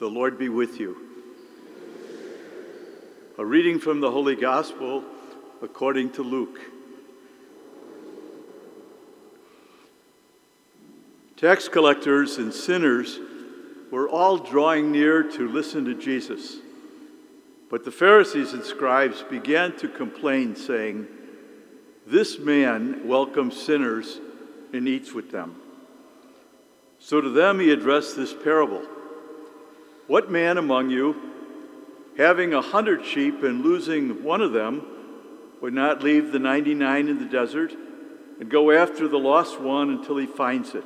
The Lord be with you. A reading from the Holy Gospel according to Luke. Tax collectors and sinners were all drawing near to listen to Jesus. But the Pharisees and scribes began to complain, saying, This man welcomes sinners and eats with them. So to them he addressed this parable. What man among you, having a hundred sheep and losing one of them, would not leave the 99 in the desert and go after the lost one until he finds it?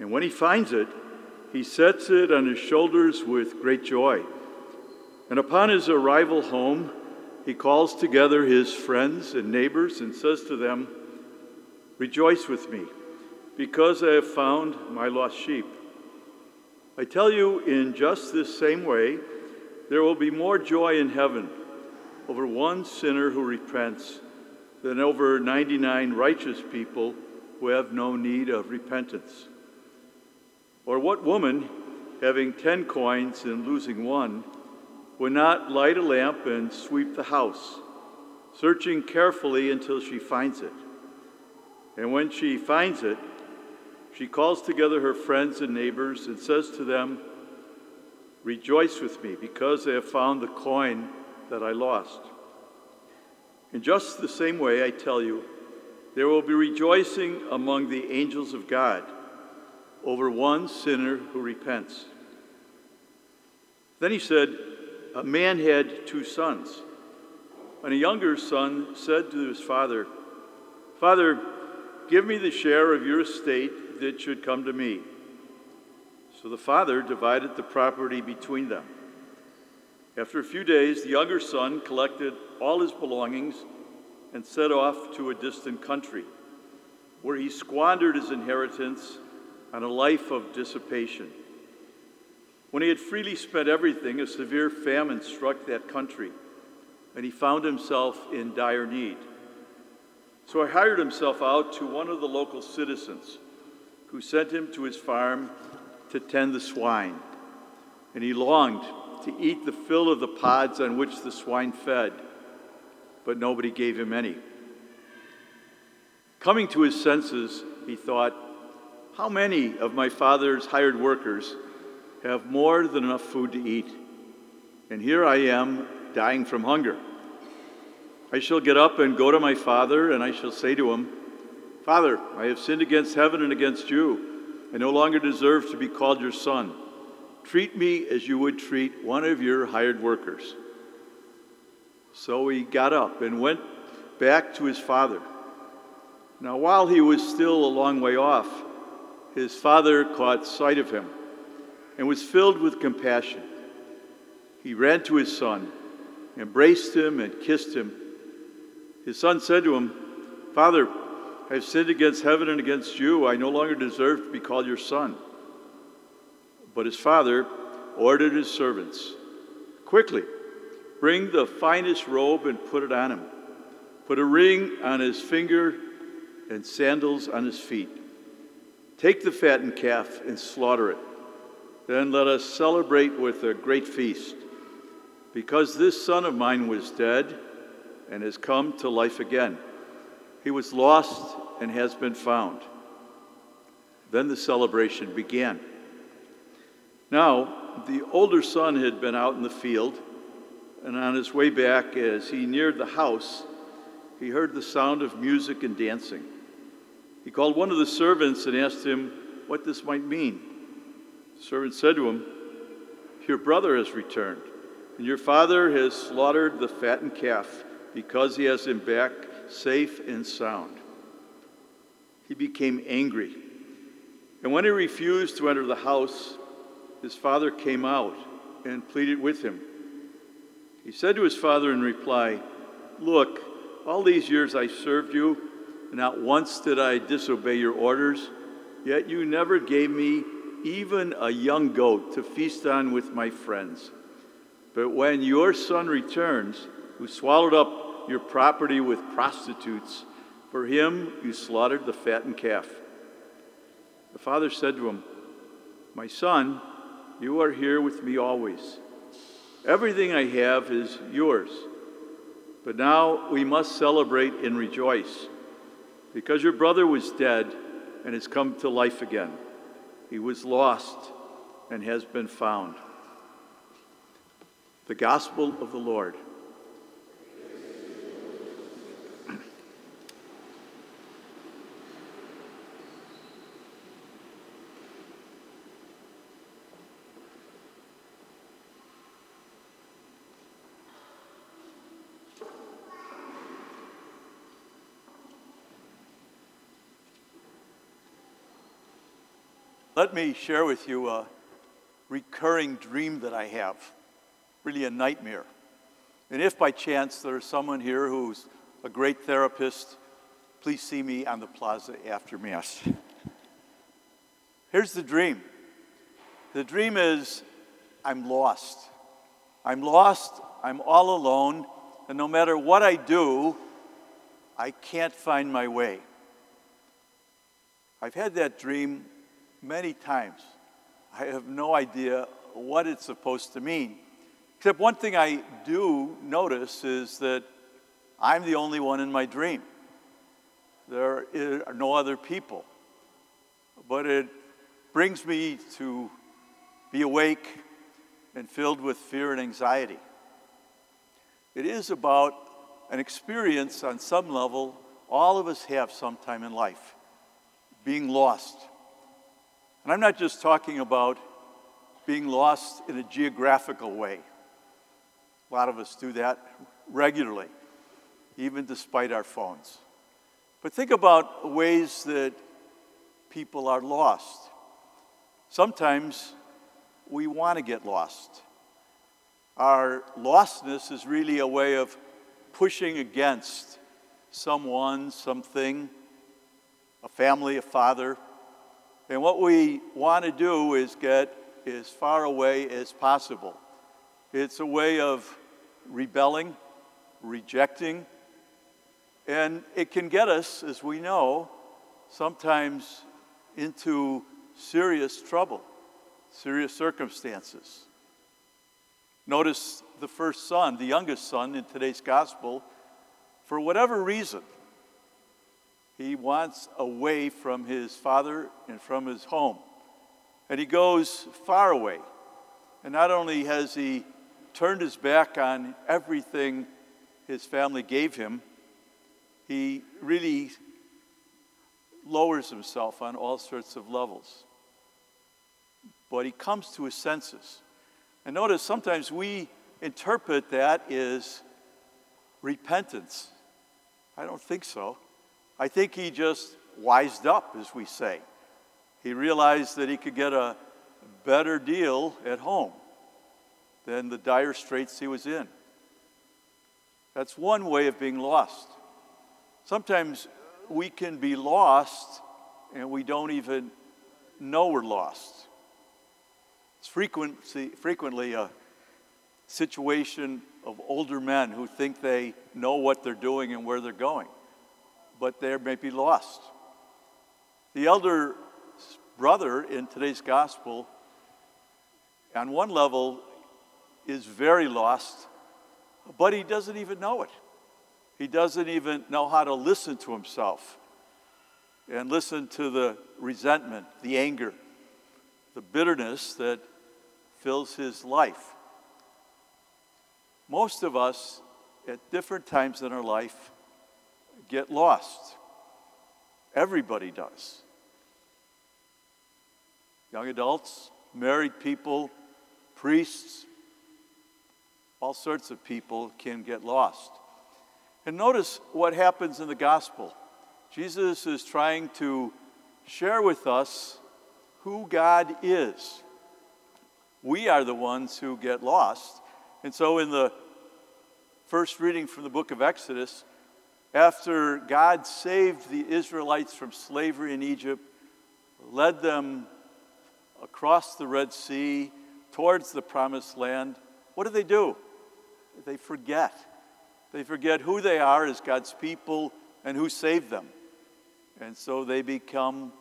And when he finds it, he sets it on his shoulders with great joy. And upon his arrival home, he calls together his friends and neighbors and says to them, Rejoice with me, because I have found my lost sheep. I tell you, in just this same way, there will be more joy in heaven over one sinner who repents than over 99 righteous people who have no need of repentance. Or what woman, having 10 coins and losing one, would not light a lamp and sweep the house, searching carefully until she finds it? And when she finds it, she calls together her friends and neighbors and says to them, Rejoice with me, because I have found the coin that I lost. In just the same way, I tell you, there will be rejoicing among the angels of God over one sinner who repents. Then he said, A man had two sons. And a younger son said to his father, Father, give me the share of your estate that should come to me. So the father divided the property between them. After a few days, the younger son collected all his belongings and set off to a distant country, where he squandered his inheritance on a life of dissipation. When he had freely spent everything, a severe famine struck that country, and he found himself in dire need. So he hired himself out to one of the local citizens who sent him to his farm to tend the swine. And he longed to eat the fill of the pods on which the swine fed, but nobody gave him any. Coming to his senses, he thought, How many of my father's hired workers have more than enough food to eat? And here I am dying from hunger. I shall get up and go to my father, and I shall say to him, Father, I have sinned against heaven and against you. I no longer deserve to be called your son. Treat me as you would treat one of your hired workers. So he got up and went back to his father. Now, while he was still a long way off, his father caught sight of him and was filled with compassion. He ran to his son, embraced him, and kissed him. His son said to him, Father, I have sinned against heaven and against you. I no longer deserve to be called your son. But his father ordered his servants Quickly, bring the finest robe and put it on him. Put a ring on his finger and sandals on his feet. Take the fattened calf and slaughter it. Then let us celebrate with a great feast. Because this son of mine was dead and has come to life again. He was lost and has been found. Then the celebration began. Now, the older son had been out in the field, and on his way back, as he neared the house, he heard the sound of music and dancing. He called one of the servants and asked him what this might mean. The servant said to him, Your brother has returned, and your father has slaughtered the fattened calf because he has him back safe and sound. He became angry. And when he refused to enter the house, his father came out and pleaded with him. He said to his father in reply, Look, all these years I served you, and not once did I disobey your orders, yet you never gave me even a young goat to feast on with my friends. But when your son returns, who swallowed up your property with prostitutes. For him you slaughtered the fattened calf. The father said to him, My son, you are here with me always. Everything I have is yours. But now we must celebrate and rejoice because your brother was dead and has come to life again. He was lost and has been found. The Gospel of the Lord. Let me share with you a recurring dream that I have, really a nightmare. And if by chance there's someone here who's a great therapist, please see me on the plaza after Mass. Here's the dream the dream is I'm lost. I'm lost, I'm all alone, and no matter what I do, I can't find my way. I've had that dream many times. I have no idea what it's supposed to mean. Except one thing I do notice is that I'm the only one in my dream. There are no other people. But it brings me to be awake and filled with fear and anxiety. It is about an experience on some level all of us have sometime in life being lost and I'm not just talking about being lost in a geographical way. A lot of us do that regularly, even despite our phones. But think about ways that people are lost. Sometimes we want to get lost. Our lostness is really a way of pushing against someone, something, a family, a father, and what we want to do is get as far away as possible. It's a way of rebelling, rejecting, and it can get us, as we know, sometimes into serious trouble, serious circumstances. Notice the first son, the youngest son in today's gospel, for whatever reason, he wants away from his father and from his home. And he goes far away. And not only has he turned his back on everything his family gave him, he really lowers himself on all sorts of levels. But he comes to his senses. And notice sometimes we interpret that as repentance. I don't think so. I think he just wised up, as we say. He realized that he could get a better deal at home than the dire straits he was in. That's one way of being lost. Sometimes we can be lost and we don't even know we're lost. It's frequently, frequently a situation of older men who think they know what they're doing and where they're going but they may be lost. The elder brother in today's gospel, on one level, is very lost, but he doesn't even know it. He doesn't even know how to listen to himself and listen to the resentment, the anger, the bitterness that fills his life. Most of us, at different times in our life, get lost. Everybody does. Young adults, married people, priests, all sorts of people can get lost. And notice what happens in the gospel. Jesus is trying to share with us who God is. We are the ones who get lost. And so, in the first reading from the book of Exodus, after God saved the Israelites from slavery in Egypt, led them across the Red Sea towards the promised land, what do they do? They forget. They forget who they are as God's people and who saved them. And so they become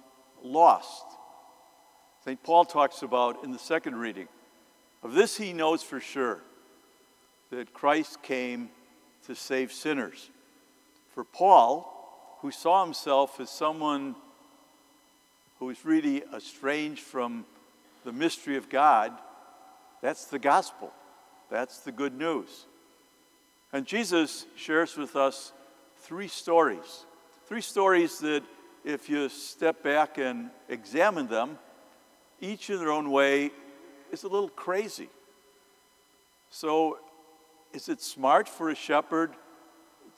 lost. St. Paul talks about in the second reading Of this he knows for sure that Christ came to save sinners. For Paul, who saw himself as someone who was really estranged from the mystery of God, that's the gospel. That's the good news. And Jesus shares with us three stories. Three stories that, if you step back and examine them, each in their own way is a little crazy. So, is it smart for a shepherd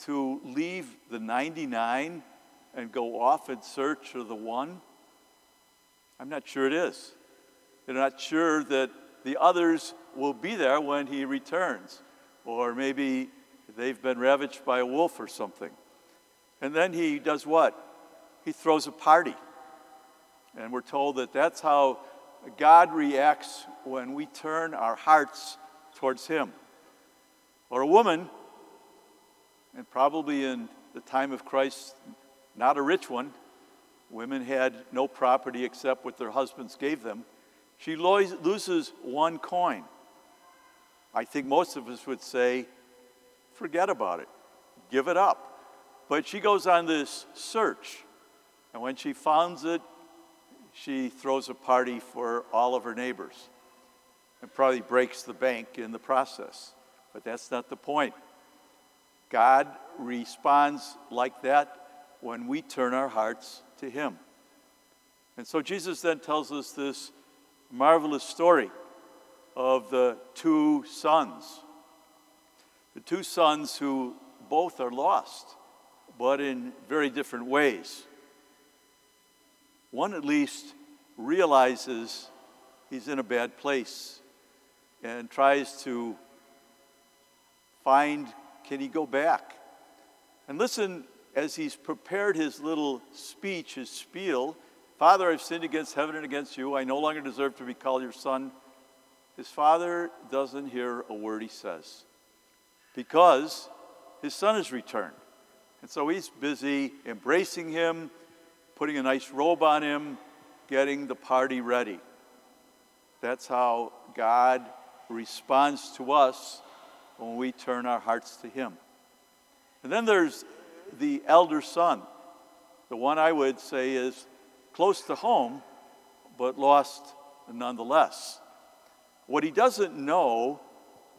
to leave the 99 and go off in search of the one? I'm not sure it is. They're not sure that the others will be there when he returns, or maybe they've been ravaged by a wolf or something. And then he does what? He throws a party. And we're told that that's how God reacts when we turn our hearts towards Him. Or a woman, and probably in the time of Christ, not a rich one, women had no property except what their husbands gave them. She loses one coin. I think most of us would say, forget about it, give it up. But she goes on this search, and when she finds it, she throws a party for all of her neighbors and probably breaks the bank in the process. But that's not the point. God responds like that when we turn our hearts to Him. And so Jesus then tells us this marvelous story of the two sons. The two sons who both are lost, but in very different ways. One at least realizes he's in a bad place and tries to find can he go back? And listen as he's prepared his little speech, his spiel Father, I've sinned against heaven and against you. I no longer deserve to be called your son. His father doesn't hear a word he says because his son has returned. And so he's busy embracing him, putting a nice robe on him, getting the party ready. That's how God responds to us when we turn our hearts to Him. And then there's the elder son, the one I would say is close to home, but lost nonetheless. What he doesn't know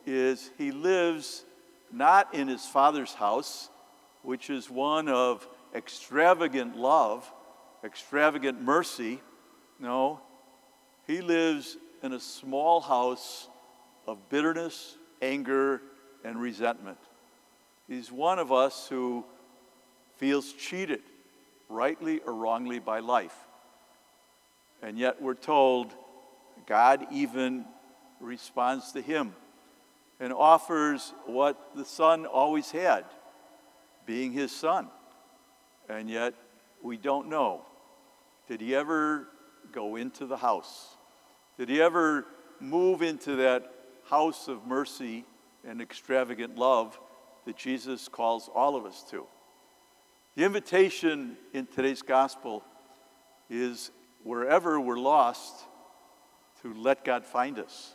is he lives not in his father's house, which is one of extravagant love, extravagant mercy. No, he lives in a small house of bitterness, anger, and resentment. He's one of us who feels cheated, rightly or wrongly, by life. And yet we're told God even responds to him and offers what the Son always had, being his Son. And yet we don't know. Did he ever go into the house? Did he ever move into that house of mercy and extravagant love that Jesus calls all of us to? The invitation in today's gospel is wherever we're lost, to let God find us.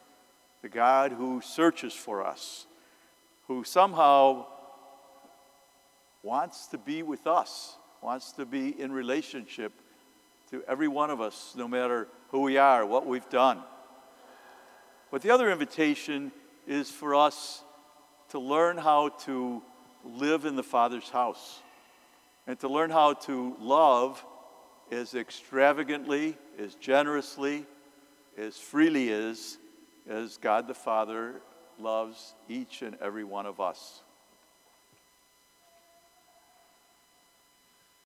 The God who searches for us, who somehow wants to be with us, wants to be in relationship to every one of us, no matter who we are, what we've done. But the other invitation is for us to learn how to live in the Father's house and to learn how to love as extravagantly, as generously, as freely as, as God the Father loves each and every one of us.